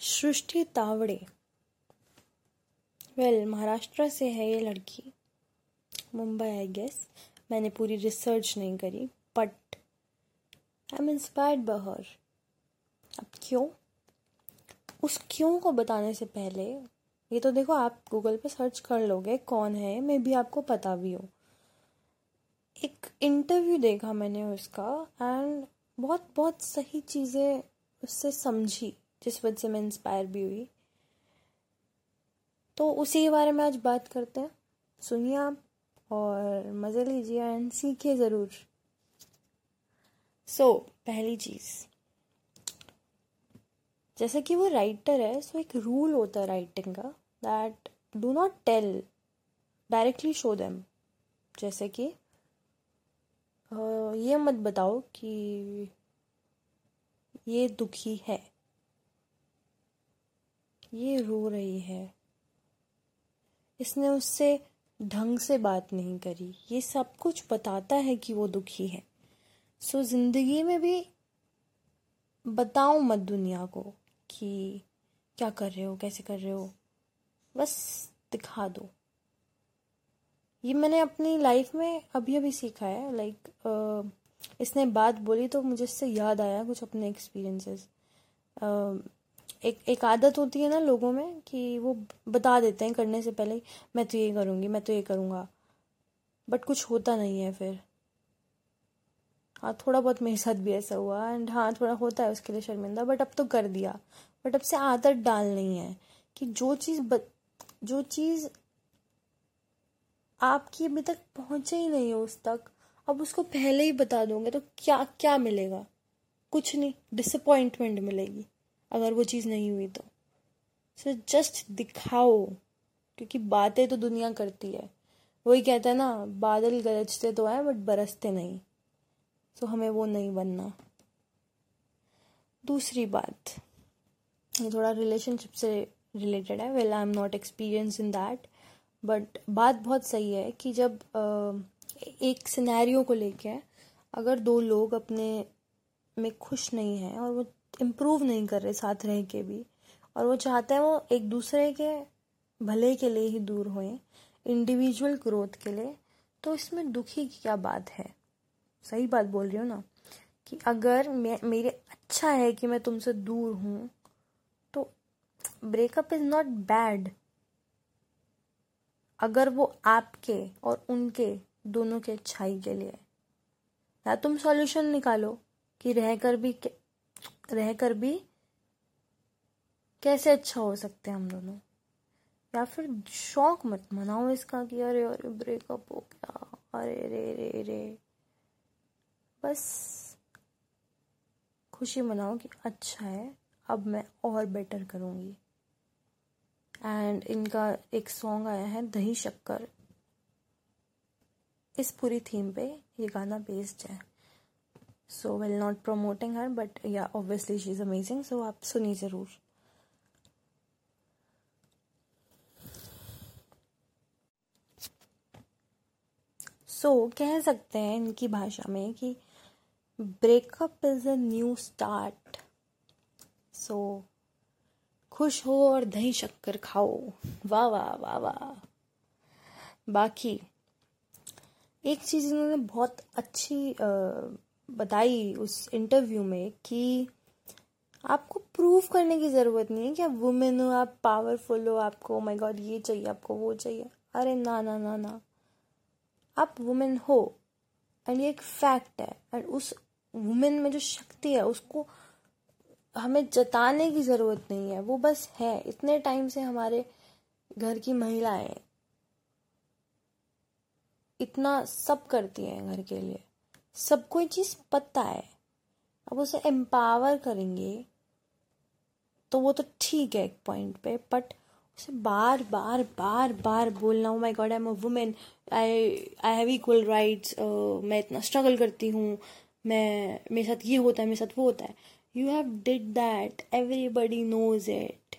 सृष्टि Tawde. Well Maharashtra से है ये लड़की। मुंबई आई गेस मैंने पूरी रिसर्च नहीं करी but I am inspired by her अब क्यों? उस क्यों को बताने से पहले, ये तो देखो, आप गूगल पे सर्च कर लोगे, कौन है, मे भी आपको पता भी हो। एक इंटरव्यू देखा मैंने उसका एंड बहुत बहुत सही चीज़ें उससे समझी। जिस वजह से मैं इंस्पायर भी हुई। तो उसी के बारे में आज बात करते हैं। सुनिए आप और मज़े लीजिए एंड सीखिए ज़रूर। सो so, पहली चीज़। जैसे कि वो राइटर है सो so एक रूल होता है राइटिंग का that do not tell directly show them जैसे कि ये मत बताओ कि ये दुखी है। ये रो रही है। इसने उससे ढंग से बात नहीं करी। ये सब कुछ बताता है कि वो दुखी है। सो ज़िंदगी में भी बताओ मत दुनिया को कि क्या कर रहे हो, कैसे कर रहे हो। बस दिखा दो। ये मैंने अपनी लाइफ में अभी अभी सीखा है। लाइक इसने बात बोली तो मुझे इससे याद आया कुछ अपने एक्सपीरियंसेस एक एक आदत होती है ना लोगों में कि वो बता देते हैं करने से पहले मैं तो ये करूँगी मैं तो ये करूँगा। बट कुछ होता नहीं है फिर। हाँ थोड़ा बहुत मेरे साथ भी ऐसा हुआ एंड हाँ थोड़ा होता है उसके लिए शर्मिंदा बट अब तो कर दिया। बट अब से आदत डालनी है कि जो चीज़ बत, जो चीज़ आपकी अभी तक पहुँचे ही नहीं है उस तक अब उसको पहले ही बता दोगे तो क्या क्या मिलेगा? कुछ नहीं डिसअपॉइंटमेंट मिलेगी। अगर वो चीज़ नहीं हुई तो। सो जस्ट दिखाओ, क्योंकि बातें तो दुनिया करती है। वही कहता है ना, बादल गरजते तो हैं बट बरसते नहीं। तो हमें वो नहीं बनना। दूसरी बात, ये थोड़ा रिलेशनशिप से रिलेटेड है। Well I am not experience in that but बात बहुत सही है कि जब एक सिनेरियो को लेके अगर दो लोग अपने में खुश नहीं हैं और वो इम्प्रूव नहीं कर रहे, साथ रह के भी। और वो चाहते हैं वो एक दूसरे के भले के लिए ही दूर हुए इंडिविजुअल ग्रोथ के लिए। तो इसमें दुखी की क्या बात है? सही बात बोल रही हो ना? कि अगर मैं, मेरे अच्छा है कि मैं तुमसे दूर हूँ तो ब्रेकअप इज़ नॉट बैड अगर वो आपके और उनके, दोनों के अच्छाई के लिए। या तुम सॉल्यूशन निकालो कि रहकर भी रहकर भी कैसे अच्छा हो सकते हैं हम दोनों? या फिर शौक मत मनाओ इसका कि अरे अरे ब्रेकअप हो गया, अरे, रे रे रे। बस खुशी मनाओ कि अच्छा है, अब मैं और बेटर करूँगी। एंड इनका एक सॉन्ग आया है, दही शक्कर। इस पूरी थीम पे ये गाना बेस्ड है। So well not promoting her but या obviously she is amazing so आप सुनिए ज़रूर। सो so, कह सकते हैं इनकी भाषा में कि breakup is a new start so खुश हो और दही शक्कर खाओ। वाह वाह वाह वाह। बाकी एक चीज़ इन्होंने बहुत अच्छी आ, बताई उस इंटरव्यू में कि आपको प्रूव करने की ज़रूरत नहीं है कि आप वुमेन हो, आप पावरफुल हो, आपको माय oh गॉड ये चाहिए, आपको वो चाहिए। अरे ना ना ना ना। आप वुमेन हो एंड ये एक फैक्ट है एंड उस वुमेन में जो शक्ति है, उसको हमें जताने की ज़रूरत नहीं है। वो बस है। इतने टाइम से हमारे घर की महिलाएँ इतना सब करती हैं घर के लिए। सबको ये चीज़ पता है। अब उसे एम्पावर करेंगे तो वो तो ठीक है एक पॉइंट पे बट उसे बार बार बार बार बोलना my god I am a women I I have equal rights मैं इतना स्ट्रगल करती हूँ मैं मेरे साथ ये होता है मेरे साथ वो होता है। You have did that everybody knows it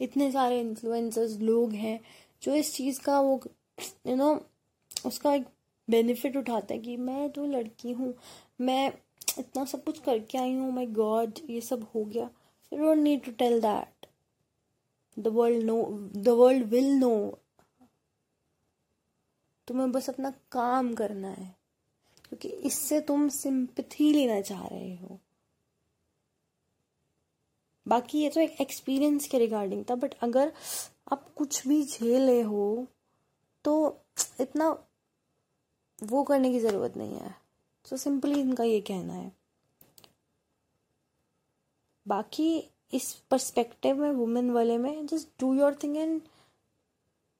इतने सारे इन्फ्लुएंसर्स लोग हैं जो इस चीज़ का वो यू you नो know, उसका एक बेनिफिट उठाते हैं कि मैं तो लड़की हूँ, मैं इतना सब कुछ करके आई हूँ माई गॉड ये सब हो गया You don't need to tell that. The world know, the world will know. तुम्हें बस अपना काम करना है, क्योंकि इससे तुम सिंपथी लेना चाह रहे हो बाकी ये तो एक एक्सपीरियंस के रिगार्डिंग था बट अगर आप कुछ भी झेले हो तो इतना वो करने की ज़रूरत नहीं है। सो so, सिंपली इनका ये कहना है। बाकी इस पर्सपेक्टिव में वुमेन वाले में just do your thing and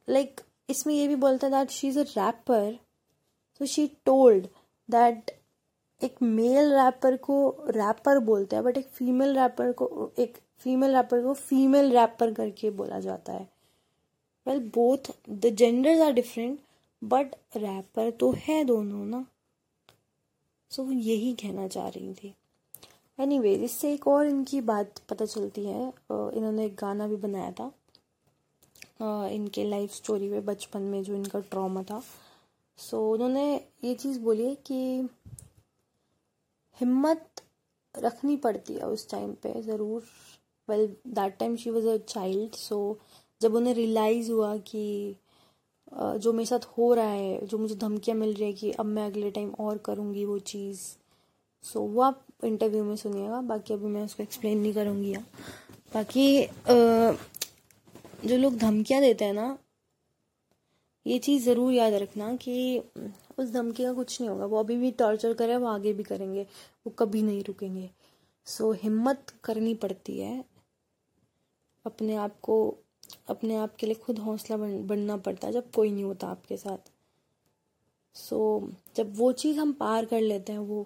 like इसमें ये भी बोलता है that she is a rapper so she told that एक मेल रैपर को रैपर बोलते हैं बट एक फीमेल रैपर को एक फीमेल रैपर को फीमेल रैपर करके बोला जाता है। Well both the genders are different but rapper तो है दोनों ना। सो so, यही कहना चाह रही थी। एनी anyway, इससे एक और इनकी बात पता चलती है। इन्होंने एक गाना भी बनाया था। इनके लाइफ स्टोरी में बचपन में जो इनका ट्रॉमा था। सो so, उन्होंने ये चीज़ बोली कि हिम्मत रखनी पड़ती है उस टाइम पे ज़रूर। Well that time she was a child so जब उन्हें रियलाइज़ हुआ कि जो मेरे साथ हो रहा है जो मुझे धमकियाँ मिल रही है कि अब मैं अगले टाइम और करूँगी वो चीज़। सो so, वो आप इंटरव्यू में सुनिएगा बाकी अभी मैं उसको एक्सप्लेन नहीं करूँगी बाकी जो लोग धमकियाँ देते हैं ना ये चीज़ ज़रूर याद रखना कि उस धमकी का कुछ नहीं होगा। वो अभी भी टॉर्चर करें वो आगे भी करेंगे वो कभी नहीं रुकेंगे। सो so, हिम्मत करनी पड़ती है अपने आप को अपने आप के लिए खुद हौसला बन, बनना पड़ता है जब कोई नहीं होता आपके साथ। सो so, जब वो चीज़ हम पार कर लेते हैं वो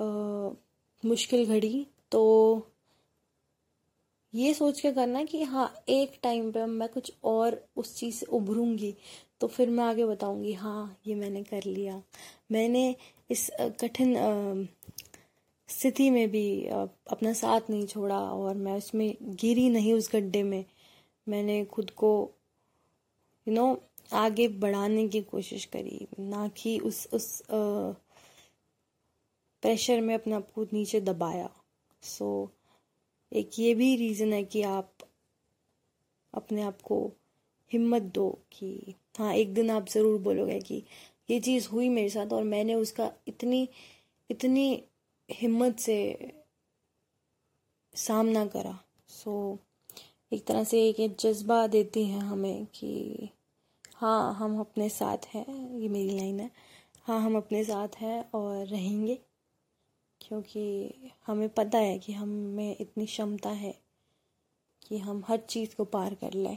आ, मुश्किल घड़ी तो ये सोच के करना कि हाँ एक टाइम पे मैं कुछ और उस चीज़ से उभरूँगी तो फिर मैं आगे बताऊँगी हाँ ये मैंने कर लिया। मैंने इस कठिन स्थिति में भी अपना साथ नहीं छोड़ा और मैं उसमें गिरी नहीं उस गड्ढे में। मैंने खुद को यू नो आगे बढ़ाने की कोशिश करी ना कि उस उस प्रेशर में अपने आप को नीचे दबाया। सो so, एक ये भी रीज़न है कि आप अपने आप को हिम्मत दो कि हाँ एक दिन आप ज़रूर बोलोगे कि ये चीज़ हुई मेरे साथ और मैंने उसका इतनी इतनी हिम्मत से सामना करा। सो so, एक तरह से एक जज्बा देती हैं हमें कि हाँ हम अपने साथ हैं, ये मेरी लाइन है। हाँ हम अपने साथ हैं और रहेंगे, क्योंकि हमें पता है कि हम में इतनी क्षमता है कि हम हर चीज़ को पार कर लें।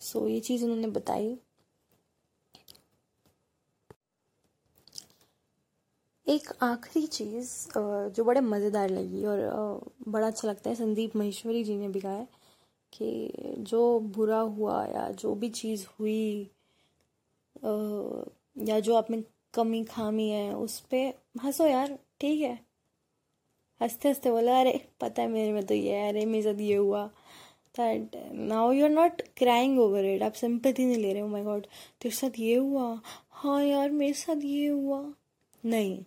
सो ये चीज़ उन्होंने बताई। एक आखिरी चीज़ जो बड़े मज़ेदार लगी और बड़ा अच्छा लगता है, संदीप महेश्वरी जी ने भी कहा है, कि जो बुरा हुआ या जो भी चीज़ हुई या जो आप में कमी खामी है, उस पर हंसो यार, ठीक है। हँसते हँसते बोला, अरे, पता है मेरे में तो ये अरे, मेरे साथ ये हुआ। That now you are not crying over it आप सिंपथी नहीं ले रहे हो माय गॉड तेरे साथ ये हुआ? हाँ यार, मेरे साथ ये हुआ। नहीं।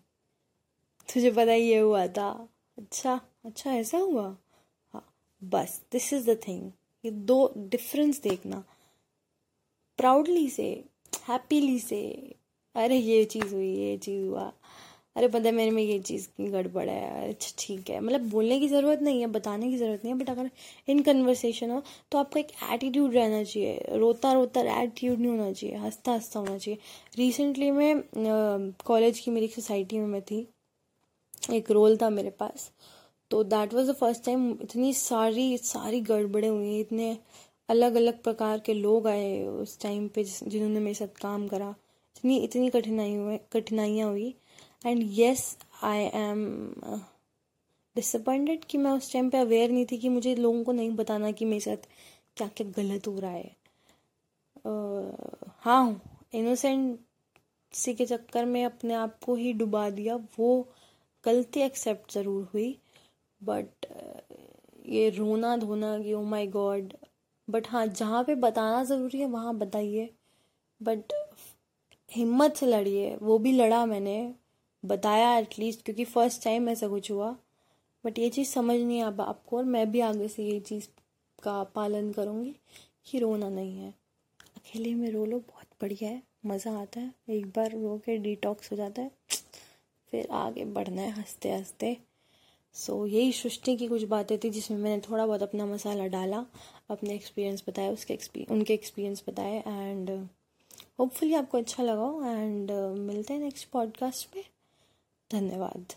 तुझे पता ये हुआ था। अच्छा अच्छा ऐसा हुआ? हाँ बस दिस इज़ द थिंग ये दो डिफरेंस देखना। प्राउडली से हैप्पीली से, अरे, ये चीज़ हुई, ये चीज़ हुआ। अरे, पता मेरे में ये चीज़ की गड़बड़ है। अच्छा ठीक है। मतलब बोलने की ज़रूरत नहीं है, बताने की ज़रूरत नहीं है बट अगर इन कन्वर्सेशन हो तो आपको एक एटीट्यूड रहना चाहिए। रोता रोता एटीट्यूड नहीं होना चाहिए। हंसता हंसता होना चाहिए। रिसेंटली मैं कॉलेज की मेरी सोसाइटी में मैं थी। एक रोल था मेरे पास। तो that was the first time इतनी सारी सारी गड़बड़े हुई इतने अलग अलग प्रकार के लोग आए उस टाइम पे जिन्होंने मेरे साथ काम करा। इतनी इतनी कठिनाई हुई कठिनाइयाँ हुई। And yes I am disappointed कि मैं उस टाइम पे अवेयर नहीं थी कि मुझे लोगों को नहीं बताना कि मेरे साथ क्या क्या गलत हो रहा है। Uh, हाँ इनोसेंट सी के चक्कर में अपने आप को ही डुबा दिया। वो गलती एक्सेप्ट ज़रूर हुई बट ये रोना धोना कि ओ माय गॉड बट हाँ जहाँ पे बताना ज़रूरी है, वहाँ बताइए। बट हिम्मत से लड़िए, वो भी लड़ा मैंने, बताया एटलीस्ट क्योंकि फ़र्स्ट टाइम ऐसा कुछ हुआ। बट ये चीज़ समझ नहीं अब आपको और मैं भी आगे से ये चीज़ का पालन करूँगी कि रोना नहीं है। अकेले में रो लो, बहुत बढ़िया है, मज़ा आता है। एक बार रो के डिटॉक्स हो जाता है। फिर आगे बढ़ना है हँसते हँसते। सो यही सृष्टि की कुछ बातें थी जिसमें मैंने थोड़ा बहुत अपना मसाला डाला, अपने एक्सपीरियंस बताया, उसके एक्सपीरियंस उनके एक्सपीरियंस बताए एंड होपफुली आपको अच्छा लगा एंड मिलते हैं नेक्स्ट पॉडकास्ट पे। धन्यवाद।